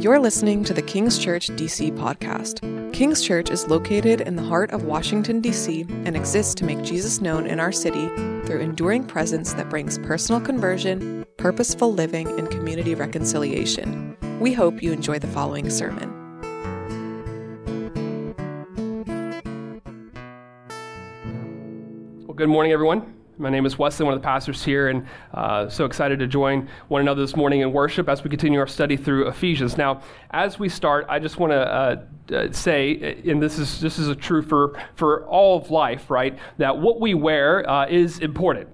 You're listening to the King's Church DC podcast. King's Church is located in the heart of Washington, D.C., and exists to make Jesus known in our city through enduring presence that brings personal conversion, purposeful living, and community reconciliation. We hope you enjoy the following sermon. Well, good morning, everyone. My name is Wesley, one of the pastors here, and uh, so excited to join one another this morning in worship as we continue our study through Ephesians. Now, as we start, I just want to uh, uh, say, and this is this is true for for all of life, right? That what we wear uh, is important.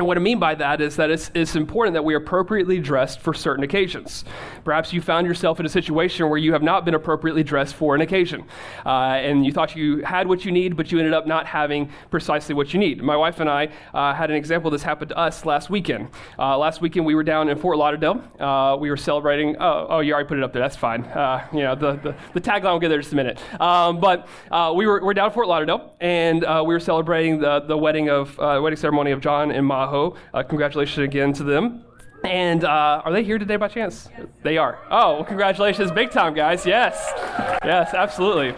And what I mean by that is that it's, it's, important that we are appropriately dressed for certain occasions. Perhaps you found yourself in a situation where you have not been appropriately dressed for an occasion. Uh, and you thought you had what you need, but you ended up not having precisely what you need. My wife and I uh, had an example this happened to us last weekend. Uh, last weekend we were down in Fort Lauderdale. Uh, we were celebrating, oh, oh, you already put it up there, that's fine. Uh, you know, the, the, the, tagline will get there just a minute. Um, but uh, we were, we're down in Fort Lauderdale, and we were celebrating the, the wedding, of, wedding ceremony of John and Ma Aho. Uh, congratulations again to them. And uh, are they here today by chance? They are. Oh, well, congratulations, big time, guys. Yes. Yes, absolutely.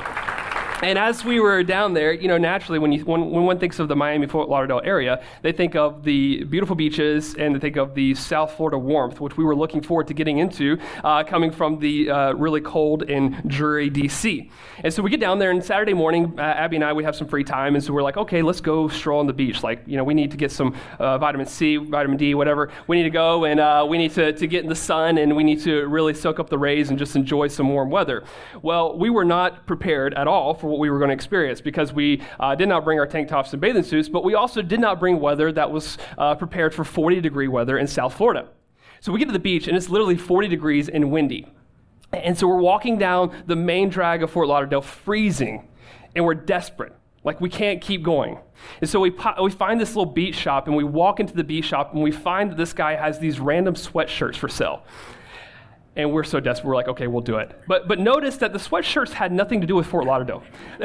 And as we were down there, you know, naturally, when, you, when, when one thinks of the Miami Fort Lauderdale area, they think of the beautiful beaches and they think of the South Florida warmth, which we were looking forward to getting into, uh, coming from the uh, really cold and dreary DC. And so we get down there, and Saturday morning, uh, Abby and I, we have some free time, and so we're like, okay, let's go stroll on the beach. Like, you know, we need to get some uh, vitamin C, vitamin D, whatever. We need to go and uh, we need to, to get in the sun and we need to really soak up the rays and just enjoy some warm weather. Well, we were not prepared at all for what we were going to experience because we uh, did not bring our tank tops and bathing suits, but we also did not bring weather that was uh, prepared for 40 degree weather in South Florida. So we get to the beach and it's literally 40 degrees and windy. And so we're walking down the main drag of Fort Lauderdale, freezing, and we're desperate. Like, we can't keep going. And so we, we find this little beach shop, and we walk into the beach shop, and we find that this guy has these random sweatshirts for sale and we're so desperate, we're like, okay, we'll do it. But, but notice that the sweatshirts had nothing to do with Fort Lauderdale.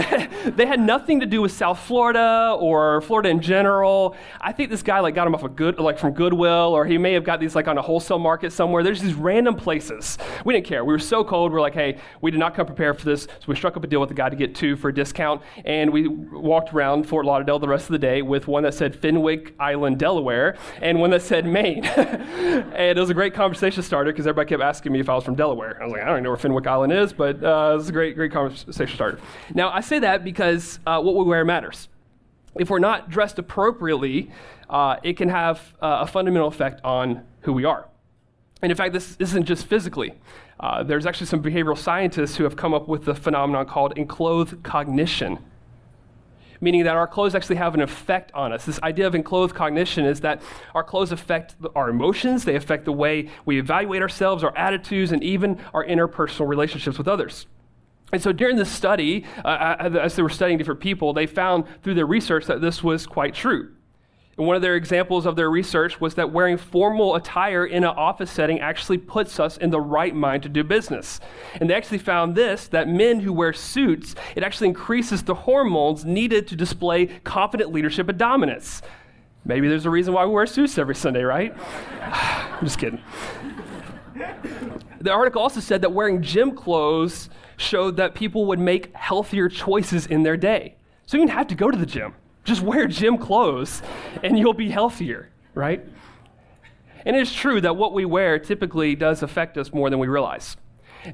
they had nothing to do with South Florida or Florida in general. I think this guy like got them off a good, like from Goodwill, or he may have got these like on a wholesale market somewhere. There's these random places. We didn't care. We were so cold. We're like, hey, we did not come prepared for this, so we struck up a deal with the guy to get two for a discount, and we walked around Fort Lauderdale the rest of the day with one that said Fenwick Island, Delaware, and one that said Maine. and it was a great conversation starter because everybody kept asking me if I was from Delaware. I was like, I don't even know where Fenwick Island is, but uh, it's a great, great conversation starter. Now, I say that because uh, what we wear matters. If we're not dressed appropriately, uh, it can have uh, a fundamental effect on who we are. And in fact, this isn't just physically. Uh, there's actually some behavioral scientists who have come up with the phenomenon called enclothed cognition meaning that our clothes actually have an effect on us. This idea of enclothed cognition is that our clothes affect our emotions, they affect the way we evaluate ourselves, our attitudes, and even our interpersonal relationships with others. And so during this study, uh, as they were studying different people, they found through their research that this was quite true. And one of their examples of their research was that wearing formal attire in an office setting actually puts us in the right mind to do business. And they actually found this that men who wear suits, it actually increases the hormones needed to display confident leadership and dominance. Maybe there's a reason why we wear suits every Sunday, right? I'm just kidding. The article also said that wearing gym clothes showed that people would make healthier choices in their day. So you didn't have to go to the gym. Just wear gym clothes and you'll be healthier, right? And it's true that what we wear typically does affect us more than we realize.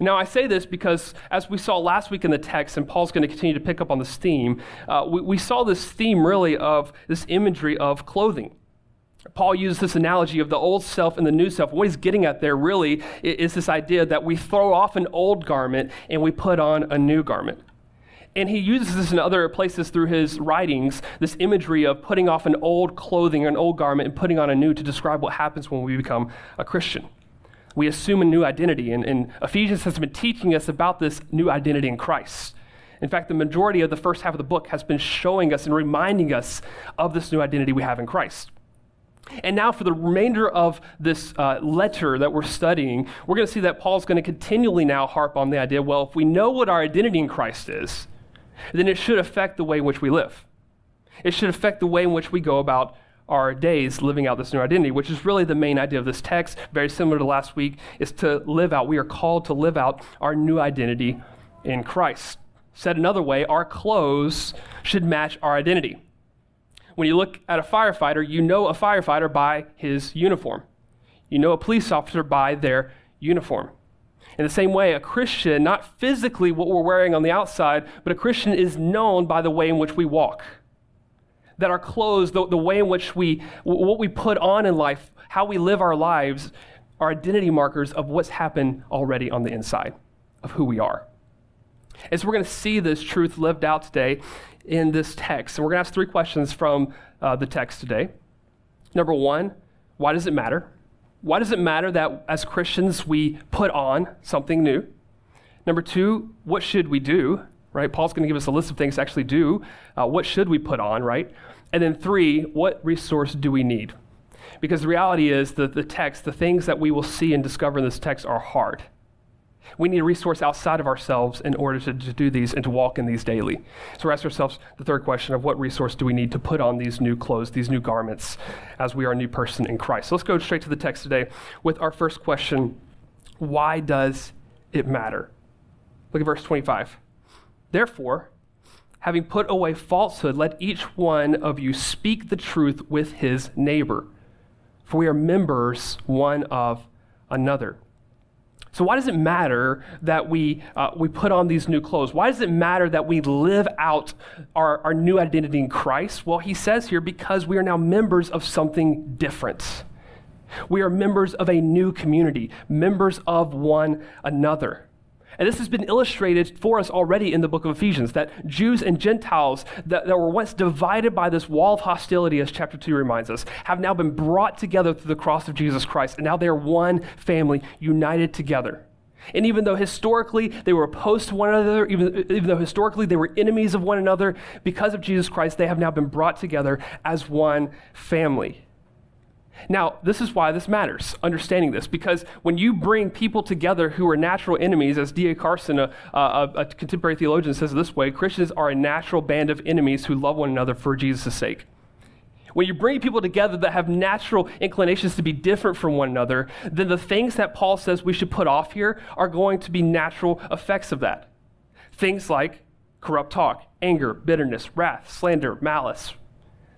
Now, I say this because, as we saw last week in the text, and Paul's going to continue to pick up on this theme, uh, we, we saw this theme really of this imagery of clothing. Paul uses this analogy of the old self and the new self. What he's getting at there really is this idea that we throw off an old garment and we put on a new garment. And he uses this in other places through his writings, this imagery of putting off an old clothing, an old garment, and putting on a new to describe what happens when we become a Christian. We assume a new identity, and, and Ephesians has been teaching us about this new identity in Christ. In fact, the majority of the first half of the book has been showing us and reminding us of this new identity we have in Christ. And now, for the remainder of this uh, letter that we're studying, we're going to see that Paul's going to continually now harp on the idea well, if we know what our identity in Christ is, then it should affect the way in which we live. It should affect the way in which we go about our days living out this new identity, which is really the main idea of this text, very similar to last week, is to live out. We are called to live out our new identity in Christ. Said another way, our clothes should match our identity. When you look at a firefighter, you know a firefighter by his uniform. You know a police officer by their uniform. In the same way, a Christian, not physically what we're wearing on the outside, but a Christian is known by the way in which we walk. That our clothes, the, the way in which we, what we put on in life, how we live our lives, are identity markers of what's happened already on the inside of who we are. And so we're going to see this truth lived out today in this text. And we're going to ask three questions from uh, the text today. Number one, why does it matter? Why does it matter that as Christians we put on something new? Number two, what should we do? Right? Paul's going to give us a list of things to actually do. Uh, what should we put on, right? And then three, what resource do we need? Because the reality is that the text, the things that we will see and discover in this text are hard. We need a resource outside of ourselves in order to, to do these and to walk in these daily. So we ask ourselves the third question of what resource do we need to put on these new clothes, these new garments, as we are a new person in Christ. So let's go straight to the text today with our first question Why does it matter? Look at verse 25. Therefore, having put away falsehood, let each one of you speak the truth with his neighbor, for we are members one of another. So, why does it matter that we, uh, we put on these new clothes? Why does it matter that we live out our, our new identity in Christ? Well, he says here, because we are now members of something different. We are members of a new community, members of one another. And this has been illustrated for us already in the book of Ephesians that Jews and Gentiles that, that, were once divided by this wall of hostility, as chapter 2 reminds us, have now been brought together through the cross of Jesus Christ. And now they are one family, united together. And even though historically they were opposed to one another, even, even though historically they were enemies of one another, because of Jesus Christ, they have now been brought together as one family. Now, this is why this matters, understanding this, because when you bring people together who are natural enemies, as D.A. Carson, a, a, a, contemporary theologian, says this way Christians are a natural band of enemies who love one another for Jesus' sake. When you bring people together that have natural inclinations to be different from one another, then the things that Paul says we should put off here are going to be natural effects of that. Things like corrupt talk, anger, bitterness, wrath, slander, malice,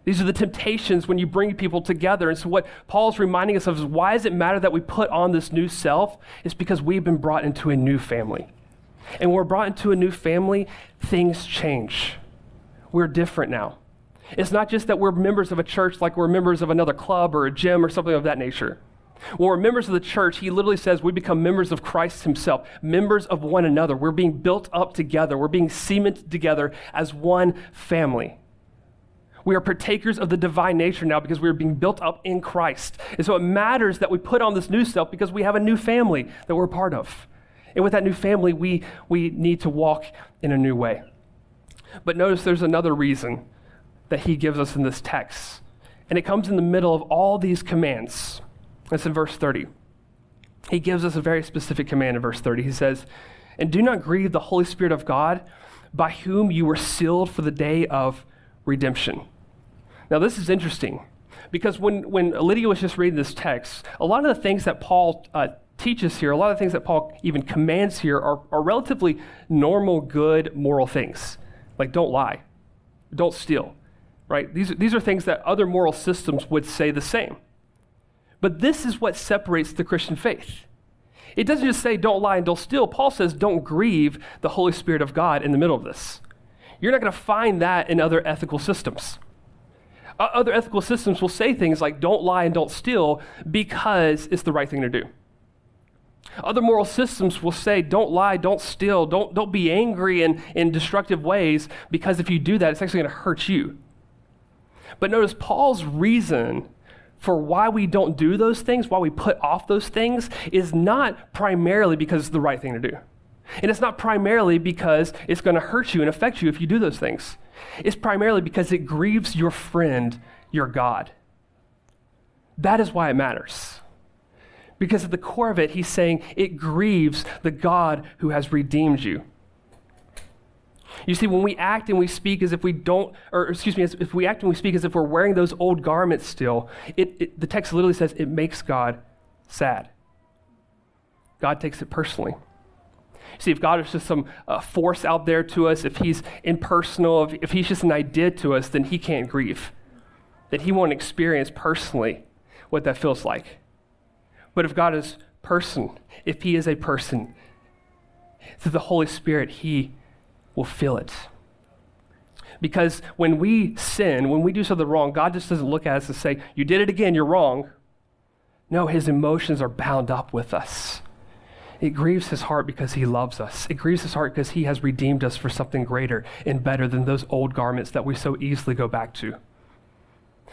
these are the temptations when you bring people together. And so, what Paul's reminding us of is why does it matter that we put on this new self? It's because we've been brought into a new family. And when we're brought into a new family, things change. We're different now. It's not just that we're members of a church like we're members of another club or a gym or something of that nature. When we're members of the church, he literally says we become members of Christ himself, members of one another. We're being built up together, we're being cemented together as one family. We are partakers of the divine nature now because we are being built up in Christ. And so it matters that we put on this new self because we have a new family that we're part of. And with that new family, we, we need to walk in a new way. But notice there's another reason that he gives us in this text. And it comes in the middle of all these commands. It's in verse 30. He gives us a very specific command in verse 30. He says, And do not grieve the Holy Spirit of God, by whom you were sealed for the day of redemption. Now, this is interesting because when, when Lydia was just reading this text, a lot of the things that Paul uh, teaches here, a lot of the things that Paul even commands here are, are relatively normal, good, moral things. Like don't lie, don't steal, right? These, these are things that other moral systems would say the same. But this is what separates the Christian faith. It doesn't just say don't lie and don't steal. Paul says don't grieve the Holy Spirit of God in the middle of this. You're not going to find that in other ethical systems. Other ethical systems will say things like don't lie and don't steal because it's the right thing to do. Other moral systems will say don't lie, don't steal, don't, don't be angry in, in destructive ways because if you do that, it's actually going to hurt you. But notice Paul's reason for why we don't do those things, why we put off those things, is not primarily because it's the right thing to do. And it's not primarily because it's going to hurt you and affect you if you do those things. It's primarily because it grieves your friend, your God. That is why it matters. Because at the core of it, he's saying it grieves the God who has redeemed you. You see, when we act and we speak as if we don't, or excuse me, if we act and we speak as if we're wearing those old garments still, it, it, the text literally says it makes God sad. God takes it personally. See, if God is just some uh, force out there to us, if He's impersonal, if, if He's just an idea to us, then He can't grieve. That He won't experience personally what that feels like. But if God is person, if He is a person, through the Holy Spirit, He will feel it. Because when we sin, when we do something wrong, God just doesn't look at us and say, You did it again, you're wrong. No, His emotions are bound up with us. It grieves his heart because he loves us. It grieves his heart because he has redeemed us for something greater and better than those old garments that we so easily go back to.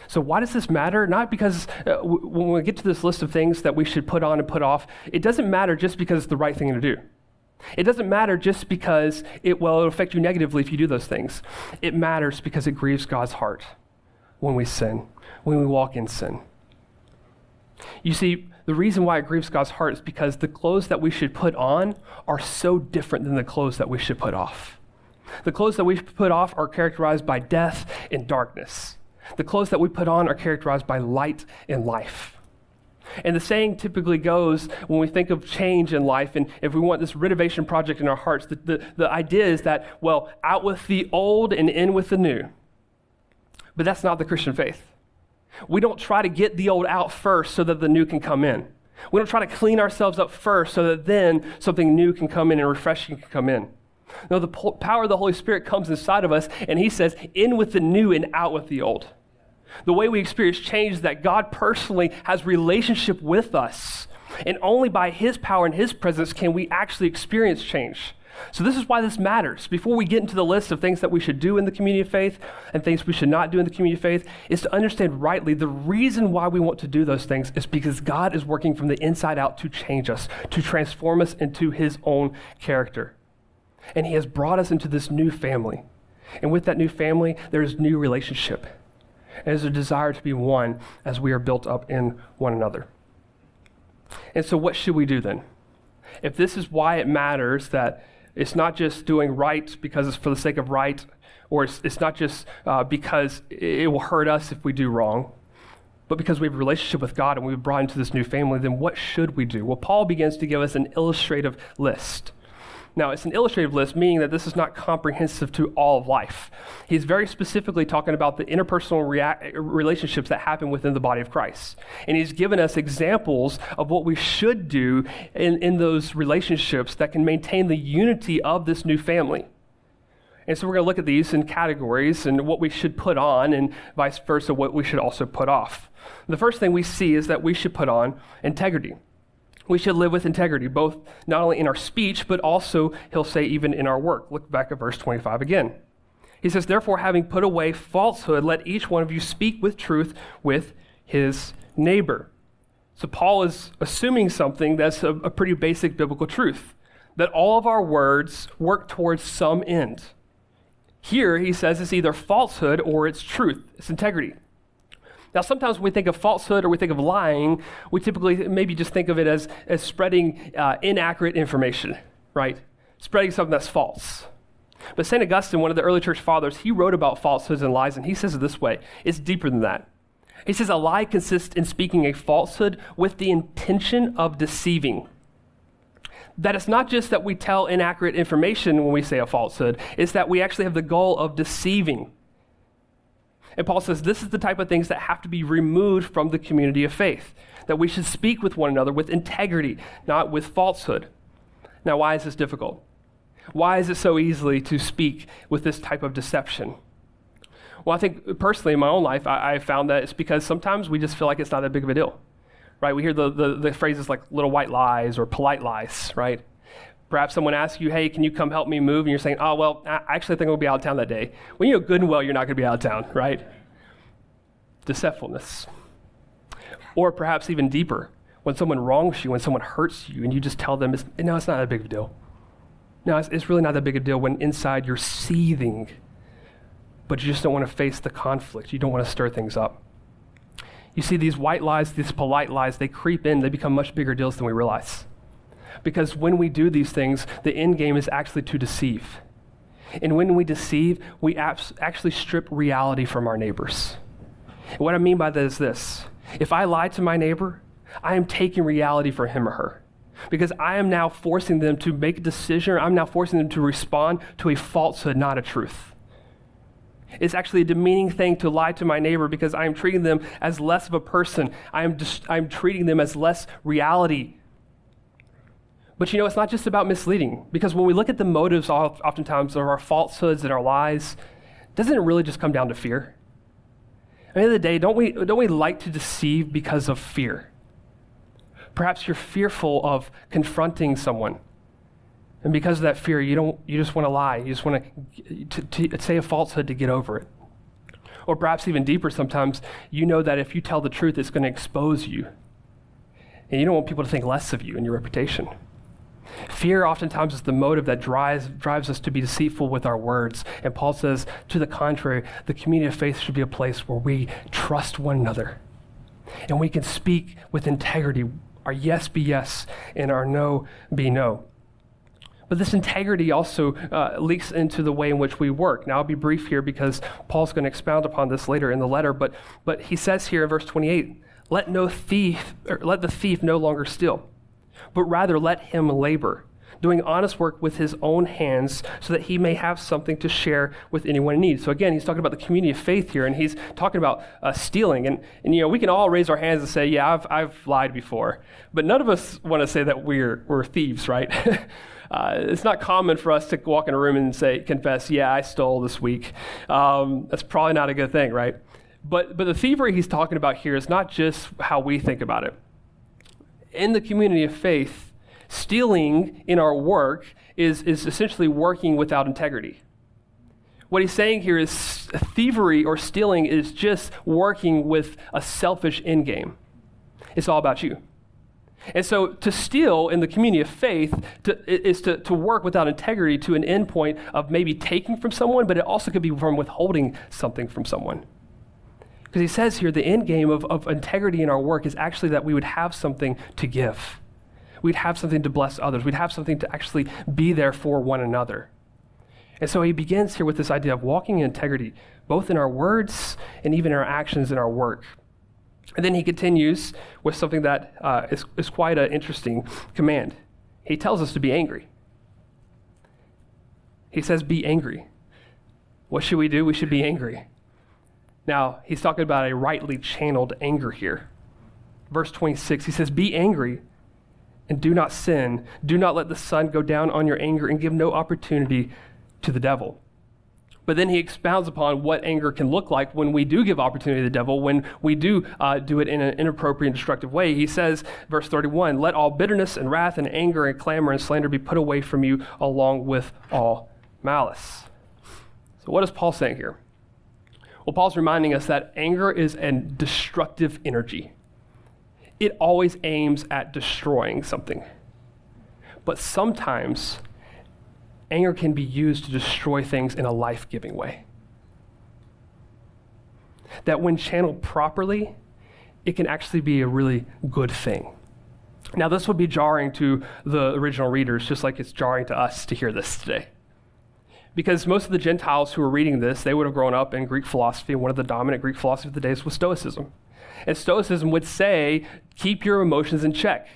So, why does this matter? Not because uh, when we get to this list of things that we should put on and put off, it doesn't matter just because it's the right thing to do. It doesn't matter just because it will affect you negatively if you do those things. It matters because it grieves God's heart when we sin, when we walk in sin. You see, the reason why it grieves God's heart is because the clothes that we should put on are so different than the clothes that we should put off. The clothes that we put off are characterized by death and darkness. The clothes that we put on are characterized by light and life. And the saying typically goes when we think of change in life, and if we want this renovation project in our hearts, the, the, the idea is that, well, out with the old and in with the new. But that's not the Christian faith. We don't try to get the old out first so that the new can come in. We don't try to clean ourselves up first so that then something new can come in and refreshing can come in. No, the power of the Holy Spirit comes inside of us, and He says, in with the new and out with the old. The way we experience change is that God personally has relationship with us, and only by His power and His presence can we actually experience change. So, this is why this matters. Before we get into the list of things that we should do in the community of faith and things we should not do in the community of faith, is to understand rightly the reason why we want to do those things is because God is working from the inside out to change us, to transform us into His own character. And He has brought us into this new family. And with that new family, there is new relationship. And there's a desire to be one as we are built up in one another. And so, what should we do then? If this is why it matters that it's not just doing right because it's for the sake of right, or it's, it's not just uh, because it will hurt us if we do wrong, but because we have a relationship with God and we've brought into this new family, then what should we do? Well, Paul begins to give us an illustrative list. Now, it's an illustrative list, meaning that this is not comprehensive to all of life. He's very specifically talking about the interpersonal rea- relationships that happen within the body of Christ. And he's given us examples of what we should do in, in those relationships that can maintain the unity of this new family. And so we're going to look at these in categories and what we should put on, and vice versa, what we should also put off. The first thing we see is that we should put on integrity we should live with integrity, both not only in our speech, but also, he'll say, even in our work. Look back at verse 25 again. He says, Therefore, having put away falsehood, let each one of you speak with truth with his neighbor. So, Paul is assuming something that's a, a pretty basic biblical truth that all of our words work towards some end. Here, he says it's either falsehood or it's truth, it's integrity. Now, sometimes when we think of falsehood or we think of lying, we typically maybe just think of it as, as spreading uh, inaccurate information, right? Spreading something that's false. But St. Augustine, one of the early church fathers, he wrote about falsehoods and lies, and he says it this way it's deeper than that. He says a lie consists in speaking a falsehood with the intention of deceiving. That it's not just that we tell inaccurate information when we say a falsehood, it's that we actually have the goal of deceiving. And Paul says this is the type of things that have to be removed from the community of faith, that we should speak with one another with integrity, not with falsehood. Now, why is this difficult? Why is it so easily to speak with this type of deception? Well, I think personally in my own life, I, I found that it's because sometimes we just feel like it's not that big of a deal, right? We hear the, the, the phrases like little white lies or polite lies, right? Perhaps someone asks you, hey, can you come help me move? And you're saying, oh, well, I actually think I'll be out of town that day. When you know good and well you're not going to be out of town, right? Deceitfulness. Or perhaps even deeper, when someone wrongs you, when someone hurts you, and you just tell them, no, it's not that big of a deal. No, it's, it's really not that big of a deal when inside you're seething, but you just don't want to face the conflict. You don't want to stir things up. You see, these white lies, these polite lies, they creep in, they become much bigger deals than we realize. Because when we do these things, the end game is actually to deceive. And when we deceive, we actually strip reality from our neighbors. And what I mean by that is this if I lie to my neighbor, I am taking reality for him or her. Because I am now forcing them to make a decision, I'm now forcing them to respond to a falsehood, not a truth. It's actually a demeaning thing to lie to my neighbor because I am treating them as less of a person. I am, just, I'm treating them as less reality. But you know, it's not just about misleading because when we look at the motives oftentimes of our falsehoods and our lies, doesn't it really just come down to fear? At the end of the day, don't we, don't we like to deceive because of fear? Perhaps you're fearful of confronting someone. And because of that fear, you, don't, you just want to lie. You just want to, to say a falsehood to get over it. Or perhaps even deeper, sometimes you know that if you tell the truth, it's going to expose you. And you don't want people to think less of you and your reputation. Fear oftentimes is the motive that drives, drives us to be deceitful with our words. And Paul says, to the contrary, the community of faith should be a place where we trust one another and we can speak with integrity our yes be yes and our no be no. But this integrity also uh, leaks into the way in which we work. Now, I'll be brief here because Paul's going to expound upon this later in the letter. But, but he says here in verse 28 let no thief, let the thief no longer steal, but rather let him labor, doing honest work with his own hands so that he may have something to share with anyone in need. So again, he's talking about the community of faith here, and he's talking about uh, stealing. And, and, you know, we can all raise our hands and say, yeah, I've, I've lied before. But none of us want to say that we're, we're thieves, right? uh, it's not common for us to walk in a room and say, confess, yeah, I stole this week. Um, that's probably not a good thing, right? But, but the thievery he's talking about here is not just how we think about it. In the community of faith, Stealing in our work is, is essentially working without integrity. What he's saying here is thievery or stealing is just working with a selfish end game. It's all about you. And so to steal in the community of faith to, is to, to work without integrity to an end point of maybe taking from someone, but it also could be from withholding something from someone. Because he says here the end game of, of integrity in our work is actually that we would have something to give we'd have something to bless others. We'd have something to actually be there for one another. And so he begins here with this idea of walking in integrity, both in our words and even in our actions in our work. And then he continues with something that uh, is is, quite an interesting command. He tells us to be angry. He says, Be angry. What should we do? We should be angry. Now, he's talking about a rightly channeled anger here. Verse 26, he says, Be angry and do not sin. Do not let the sun go down on your anger and give no opportunity to the devil. But then he expounds upon what anger can look like when we do give opportunity to the devil, when we do uh, do it in an inappropriate and destructive way. He says, verse 31, let all bitterness and wrath and anger and clamor and slander be put away from you, along with all malice. So, what is Paul saying here? Well, Paul's reminding us that anger is a destructive energy it always aims at destroying something. But sometimes anger can be used to destroy things in a life giving way. That when channeled properly, it can actually be a really good thing. Now, this would be jarring to the original readers, just like it's jarring to us to hear this today. Because most of the Gentiles who were reading this, they would have grown up in Greek philosophy, one of the dominant Greek philosophies of the days was Stoicism. And Stoicism would say, keep your emotions in check.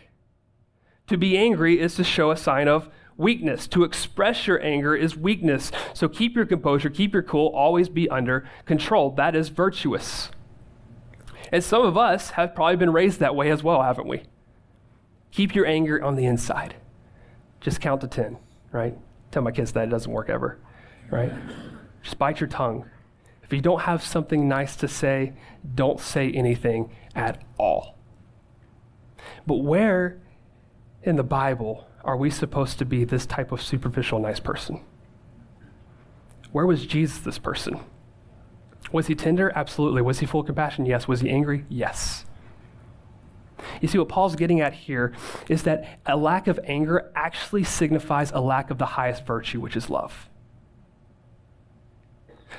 To be angry is to show a sign of weakness. To express your anger is weakness. So keep your composure, keep your cool, always be under control. That is virtuous. And some of us have probably been raised that way as well, haven't we? Keep your anger on the inside. Just count to 10, right? Tell my kids that it doesn't work ever, right? Just bite your tongue. If you don't have something nice to say, don't say anything at all. But where in the Bible are we supposed to be this type of superficial nice person? Where was Jesus this person? Was he tender? Absolutely. Was he full of compassion? Yes. Was he angry? Yes. You see, what Paul's getting at here is that a lack of anger actually signifies a lack of the highest virtue, which is love.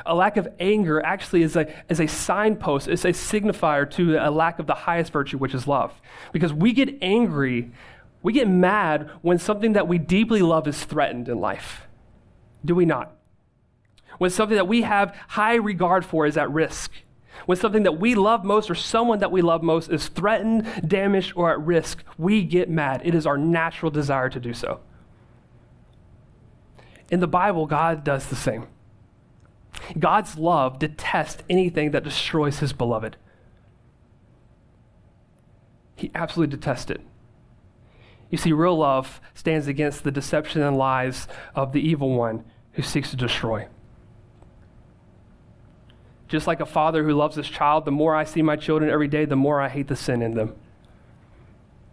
A lack of anger actually is a, is a signpost, it's a signifier to a lack of the highest virtue, which is love. Because we get angry, we get mad when something that we deeply love is threatened in life. Do we not? when something that we have high regard for is at risk, when something that we love most or someone that we love most is threatened, damaged, or at risk, we get mad. It is our natural desire to do so. In the Bible, God does the same. God's love detests anything that destroys his beloved. He absolutely detests it. You see, real love stands against the deception and lies of the evil one who seeks to destroy. Just like a father who loves his child, the more I see my children every day, the more I hate the sin in them.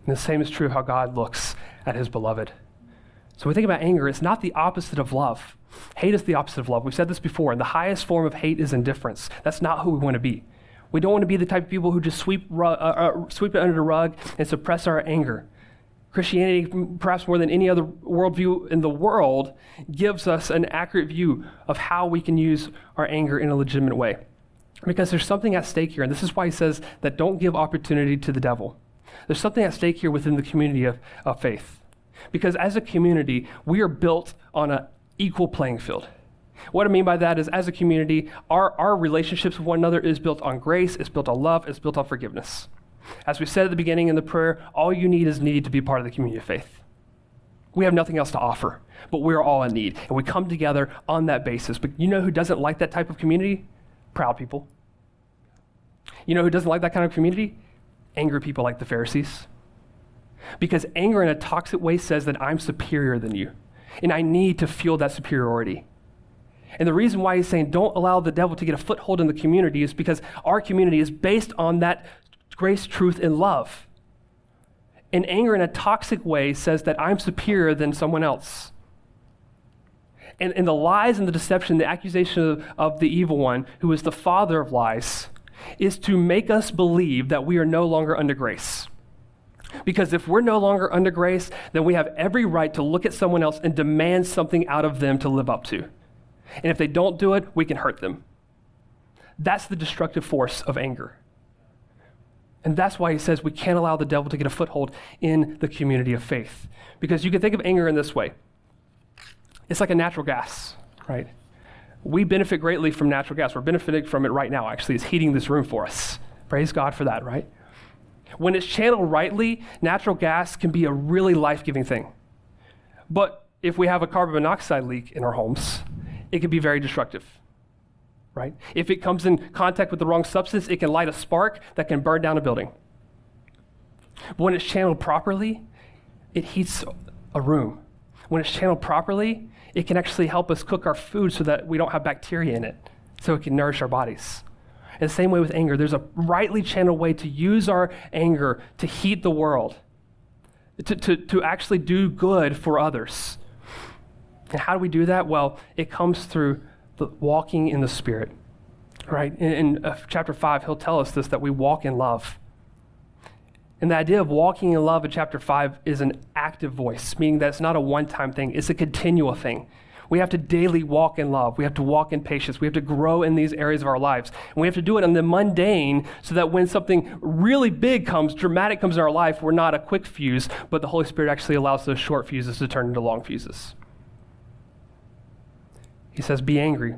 And the same is true of how God looks at his beloved. So when we think about anger, it's not the opposite of love. Hate is the opposite of love. We've said this before, and the highest form of hate is indifference. That's not who we want to be. We don't want to be the type of people who just sweep, uh, uh, sweep it under the rug and suppress our anger. Christianity, perhaps more than any other worldview in the world, gives us an accurate view of how we can use our anger in a legitimate way. Because there's something at stake here, and this is why he says that don't give opportunity to the devil. There's something at stake here within the community of, of faith. Because as a community, we are built on an equal playing field. What I mean by that is, as a community, our, our relationships with one another is built on grace, it's built on love, it's built on forgiveness. As we said at the beginning in the prayer, all you need is need to be part of the community of faith. We have nothing else to offer, but we're all in need. And we come together on that basis. But you know who doesn't like that type of community? Proud people. You know who doesn't like that kind of community? Angry people like the Pharisees. Because anger in a toxic way says that I'm superior than you, and I need to feel that superiority. And the reason why he's saying don't allow the devil to get a foothold in the community is because our community is based on that grace, truth, and love. And anger in a toxic way says that I'm superior than someone else. And, and the lies and the deception, the accusation of, of the evil one, who is the father of lies, is to make us believe that we are no longer under grace. Because if we're no longer under grace, then we have every right to look at someone else and demand something out of them to live up to. And if they don't do it, we can hurt them. That's the destructive force of anger. And that's why he says we can't allow the devil to get a foothold in the community of faith. Because you can think of anger in this way it's like a natural gas, right? We benefit greatly from natural gas. We're benefiting from it right now, actually. It's heating this room for us. Praise God for that, right? When it's channeled rightly, natural gas can be a really life giving thing. But if we have a carbon monoxide leak in our homes, it can be very destructive right? If it comes in contact with the wrong substance, it can light a spark that can burn down a building. But when it's channeled properly, it heats a room. When it's channeled properly, it can actually help us cook our food so that we don't have bacteria in it, so it can nourish our bodies. In the same way with anger, there's a rightly channeled way to use our anger to heat the world, to, to, to actually do good for others. And how do we do that? Well, it comes through the walking in the Spirit. Right? In, in uh, chapter 5, he'll tell us this that we walk in love. And the idea of walking in love in chapter 5 is an active voice, meaning that it's not a one time thing, it's a continual thing. We have to daily walk in love. We have to walk in patience. We have to grow in these areas of our lives. And we have to do it in the mundane so that when something really big comes, dramatic comes in our life, we're not a quick fuse, but the Holy Spirit actually allows those short fuses to turn into long fuses. He says, Be angry,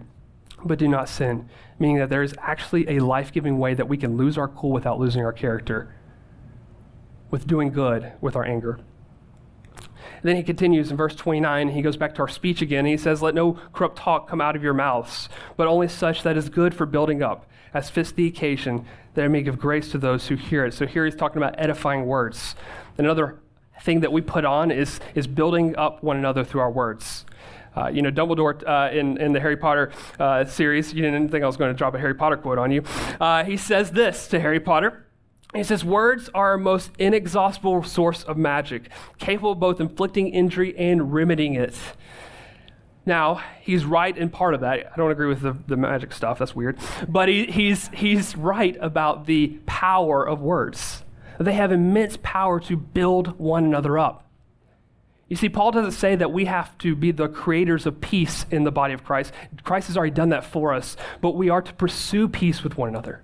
but do not sin, meaning that there is actually a life giving way that we can lose our cool without losing our character, with doing good with our anger. And then he continues in verse 29, he goes back to our speech again. he says, Let no corrupt talk come out of your mouths, but only such that is good for building up, as fits the occasion, that it may give grace to those who hear it. So here he's talking about edifying words. Another thing that we put on is, is building up one another through our words. Uh, you know, Dumbledore uh, in, in the Harry Potter uh, series, you didn't think I was going to drop a Harry Potter quote on you. Uh, he says this to Harry Potter. He says, Words are a most inexhaustible source of magic, capable of both inflicting injury and remedying it. Now, he's right in part of that. I don't agree with the, the magic stuff, that's weird. But he, he's, he's right about the power of words. They have immense power to build one another up. You see, Paul doesn't say that we have to be the creators of peace in the body of Christ. Christ has already done that for us, but we are to pursue peace with one another.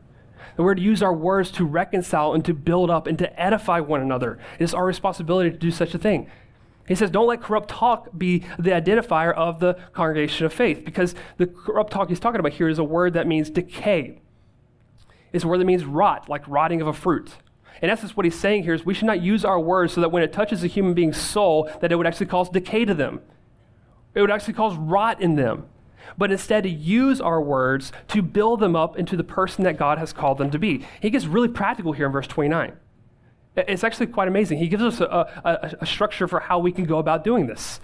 And we're to use our words to reconcile and to build up and to edify one another. It is our responsibility to do such a thing. He says, don't let corrupt talk be the identifier of the congregation of faith, because the corrupt talk he's talking about here is a word that means decay. It's a word that means rot, like rotting of a fruit. In essence, what he's saying here is we should not use our words so that when it touches a human being's soul, that it would actually cause decay to them. It would actually cause rot in them. But instead, to use our words to build them up into the person that God has called them to be. He gets really practical here in verse 29. It's actually quite amazing. He gives us a, a, a structure for how we can go about doing this.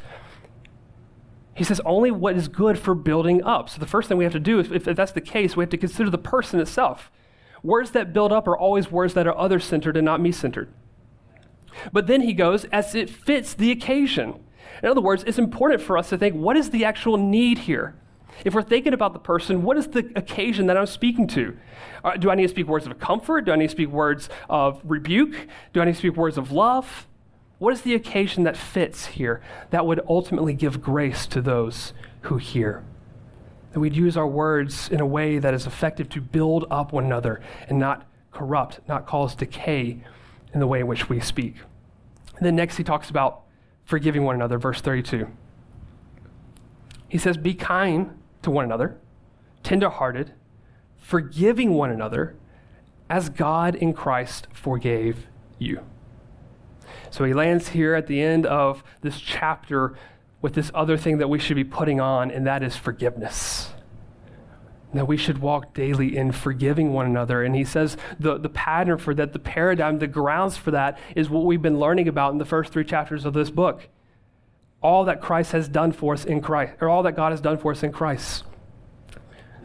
He says only what is good for building up. So the first thing we have to do, is, if, if that's the case, we have to consider the person itself. Words that build up are always words that are other centered and not me centered. But then he goes, as it fits the occasion. In other words, it's important for us to think what is the actual need here? If we're thinking about the person, what is the occasion that I'm speaking to? Uh, do I need to speak words of comfort? Do I need to speak words of rebuke? Do I need to speak words of love? What is the occasion that fits here that would ultimately give grace to those who hear? That we'd use our words in a way that is effective to build up one another and not corrupt, not cause decay in the way in which we speak. And then next, he talks about forgiving one another, verse 32. He says, Be kind to one another, tenderhearted, forgiving one another, as God in Christ forgave you. So he lands here at the end of this chapter with this other thing that we should be putting on, and that is forgiveness. That we should walk daily in forgiving one another. And he says the, the pattern for that, the paradigm, the grounds for that is what we've been learning about in the first three chapters of this book all that Christ has done for us in Christ, or all that God has done for us in Christ.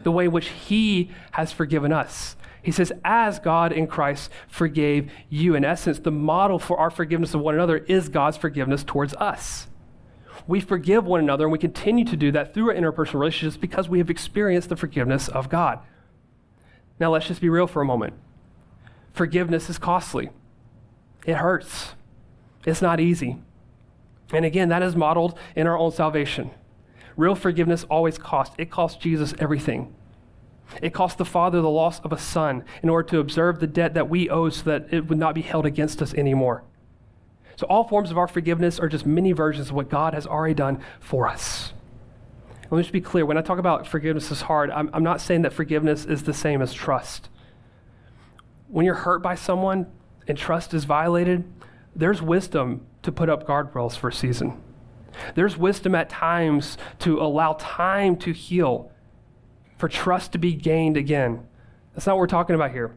The way in which He has forgiven us. He says, as God in Christ forgave you. In essence, the model for our forgiveness of one another is God's forgiveness towards us. We forgive one another, and we continue to do that through our interpersonal relationships because we have experienced the forgiveness of God. Now, let's just be real for a moment. Forgiveness is costly, it hurts, it's not easy. And again, that is modeled in our own salvation. Real forgiveness always costs. It costs Jesus everything. It cost the Father the loss of a son in order to observe the debt that we owe so that it would not be held against us anymore. So, all forms of our forgiveness are just mini versions of what God has already done for us. Let me just be clear when I talk about forgiveness is hard, I'm, I'm not saying that forgiveness is the same as trust. When you're hurt by someone and trust is violated, there's wisdom to put up guardrails for a season. There's wisdom at times to allow time to heal, for trust to be gained again. That's not what we're talking about here.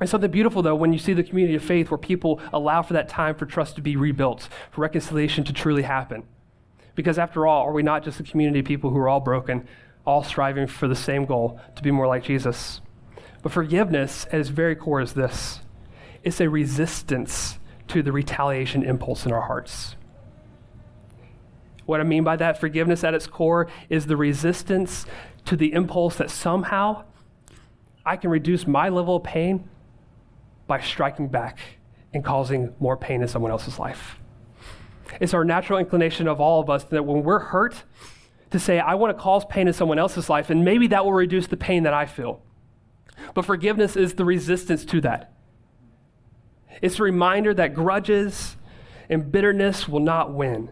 It's something beautiful, though, when you see the community of faith where people allow for that time for trust to be rebuilt, for reconciliation to truly happen. Because after all, are we not just a community of people who are all broken, all striving for the same goal, to be more like Jesus? But forgiveness, at its very core, is this it's a resistance to the retaliation impulse in our hearts. What I mean by that, forgiveness at its core is the resistance to the impulse that somehow I can reduce my level of pain by striking back and causing more pain in someone else's life. It's our natural inclination of all of us that when we're hurt, to say, I want to cause pain in someone else's life, and maybe that will reduce the pain that I feel. But forgiveness is the resistance to that. It's a reminder that grudges and bitterness will not win.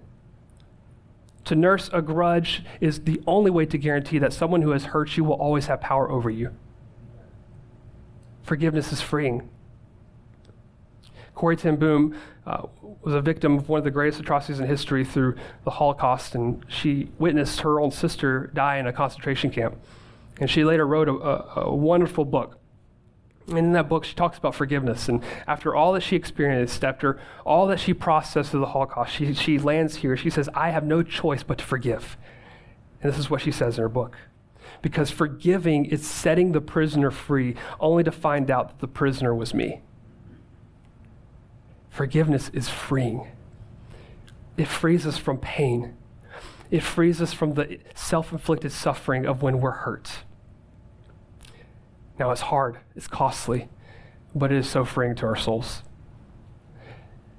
To nurse a grudge is the only way to guarantee that someone who has hurt you will always have power over you. Forgiveness is freeing. Corrie ten Boom uh, was a victim of one of the greatest atrocities in history through the Holocaust, and she witnessed her own sister die in a concentration camp. And she later wrote a, a, a wonderful book and in that book, she talks about forgiveness. And after all that she experienced, after all that she processed through the Holocaust, she, she lands here. She says, I have no choice but to forgive. And this is what she says in her book. Because forgiving is setting the prisoner free, only to find out that the prisoner was me. Forgiveness is freeing, it frees us from pain, it frees us from the self inflicted suffering of when we're hurt. Now, it's hard, it's costly, but it is so freeing to our souls.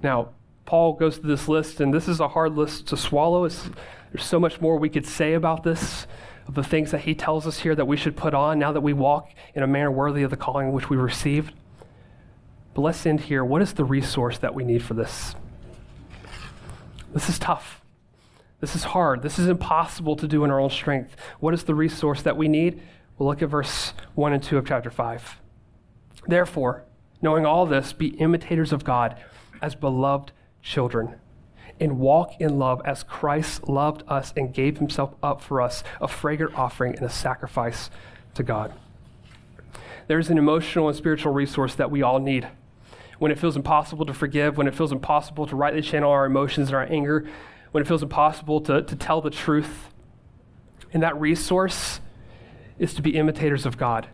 Now, Paul goes through this list, and this is a hard list to swallow. It's, there's so much more we could say about this, of the things that he tells us here that we should put on now that we walk in a manner worthy of the calling which we received. But let's end here. What is the resource that we need for this? This is tough. This is hard. This is impossible to do in our own strength. What is the resource that we need? We'll look at verse 1 and 2 of chapter 5. Therefore, knowing all this, be imitators of God as beloved children, and walk in love as Christ loved us and gave himself up for us, a fragrant offering and a sacrifice to God. There's an emotional and spiritual resource that we all need. When it feels impossible to forgive, when it feels impossible to rightly channel our emotions and our anger, when it feels impossible to, to tell the truth. And that resource is to be imitators of God.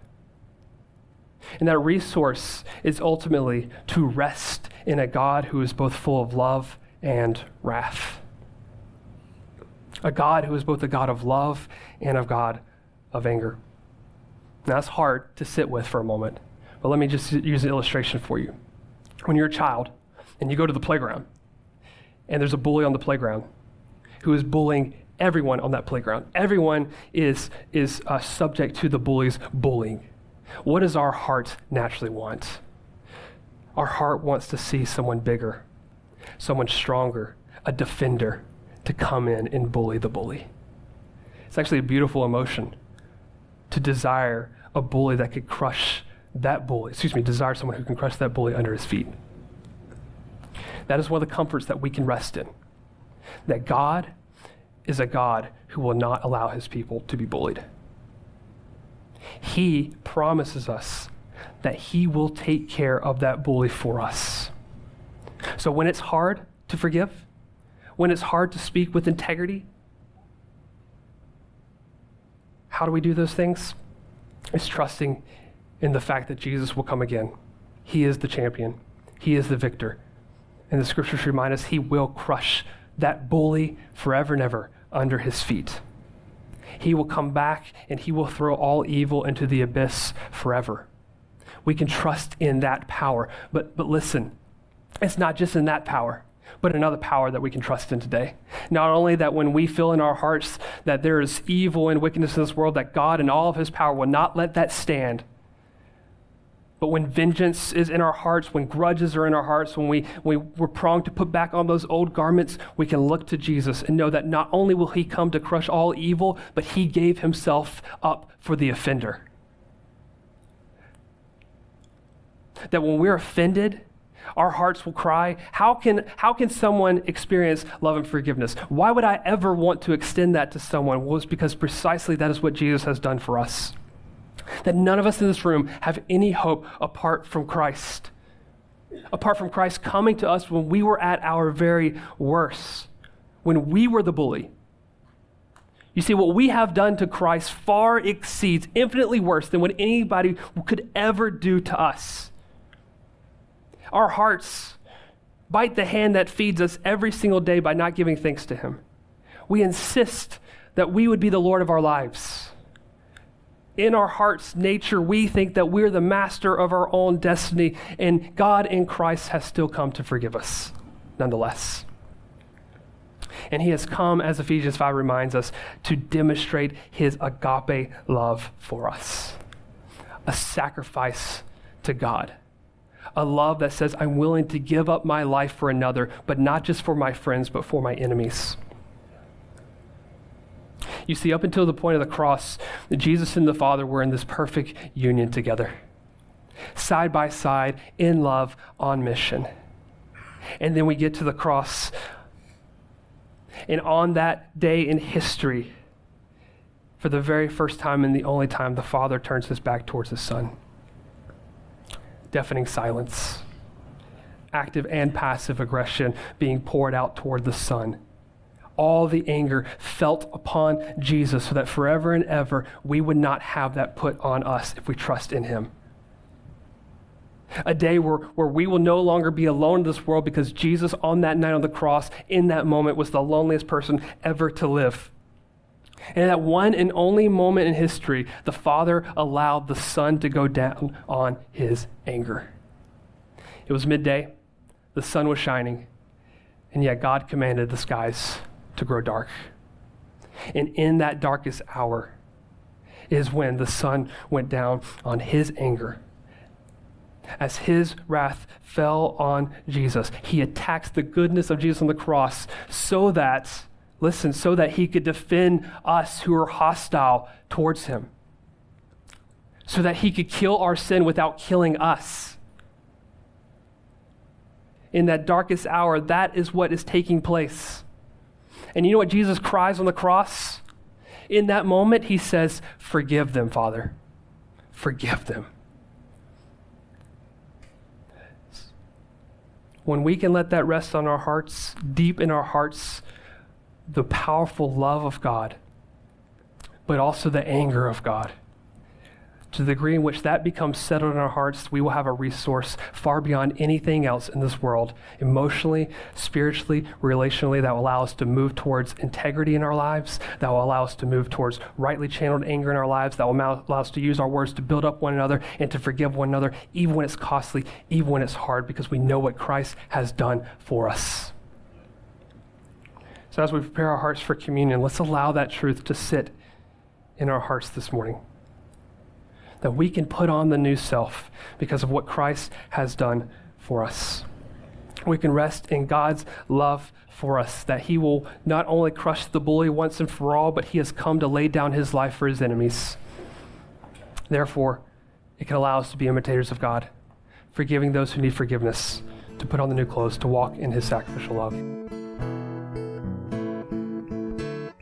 And that resource is ultimately to rest in a God who is both full of love and wrath. A God who is both a God of love and a God of anger. Now, that's hard to sit with for a moment, but let me just use an illustration for you. When you're a child and you go to the playground, and there's a bully on the playground who is bullying everyone on that playground. Everyone is, is uh, subject to the bully's bullying. What does our heart naturally want? Our heart wants to see someone bigger, someone stronger, a defender to come in and bully the bully. It's actually a beautiful emotion to desire a bully that could crush that bully, excuse me, desire someone who can crush that bully under his feet. That is one of the comforts that we can rest in. That God is a God who will not allow his people to be bullied. He promises us that he will take care of that bully for us. So when it's hard to forgive, when it's hard to speak with integrity, how do we do those things? It's trusting in the fact that Jesus will come again. He is the champion, He is the victor. And the scriptures remind us he will crush that bully forever and ever under his feet. He will come back and he will throw all evil into the abyss forever. We can trust in that power. But, but listen, it's not just in that power, but another power that we can trust in today. Not only that when we feel in our hearts that there is evil and wickedness in this world, that God and all of his power will not let that stand but when vengeance is in our hearts, when grudges are in our hearts, when we, we, we're pronged to put back on those old garments, we can look to Jesus and know that not only will he come to crush all evil, but he gave himself up for the offender. That when we're offended, our hearts will cry, how can, how can someone experience love and forgiveness? Why would I ever want to extend that to someone? Well, it's because precisely that is what Jesus has done for us that none of us in this room have any hope apart from Christ. Apart from Christ coming to us when we were at our very worst, when we were the bully. You see, what we have done to Christ far exceeds infinitely worse than what anybody could ever do to us. Our hearts bite the hand that feeds us every single day by not giving thanks to Him. We insist that we would be the Lord of our lives in our heart's nature, we think that we're the master of our own destiny, and God in Christ has still come to forgive us, nonetheless. And he has come, as Ephesians 5 reminds us, to demonstrate his agape love for us a sacrifice to God. A love that says, I'm willing to give up my life for another, but not just for my friends, but for my enemies. You see, up until the point of the cross, Jesus and the Father were in this perfect union together, side by side, in love, on mission. And then we get to the cross. And on that day in history, for the very first time and the only time, the Father turns his back towards his Son. Deafening silence, active and passive aggression being poured out toward the Son all the anger felt upon Jesus so that forever and ever we would not have that put on us if we trust in him. A day where, where we will no longer be alone in this world because Jesus, on that night on the cross, in that moment, was the loneliest person ever to live. And in that one and only moment in history, the Father allowed the Son to go down on his anger. It was midday, the sun was shining, and yet God commanded the skies to grow dark. And in that darkest hour is when the sun went down on his anger. as his wrath fell on Jesus. He attacks the goodness of Jesus on the cross so that, listen, so that he could defend us who are hostile towards him, so that he could kill our sin without killing us. In that darkest hour, that is what is taking place. And you know what Jesus cries on the cross? In that moment, he says, Forgive them, Father. Forgive them. when we can let that rest on our hearts, deep in our hearts, the powerful love of God, but also the anger of God. To the degree in which that becomes settled in our hearts, we will have a resource far beyond anything else in this world, emotionally, spiritually, relationally, that will allow us to move towards integrity in our lives, that will allow us to move towards rightly channeled anger in our lives, that will allow us to use our words to build up one another and to forgive one another, even when it's costly, even when it's hard, because we know what Christ has done for us. So, as we prepare our hearts for communion, let's allow that truth to sit in our hearts this morning that we can put on the new self because of what Christ has done for us. We can rest in God's love for us, that He will not only crush the bully once and for all, but He has come to lay down His life for His enemies. Therefore, it can allow us to be imitators of God, forgiving those who need forgiveness, to put on the new clothes, to walk in His sacrificial love.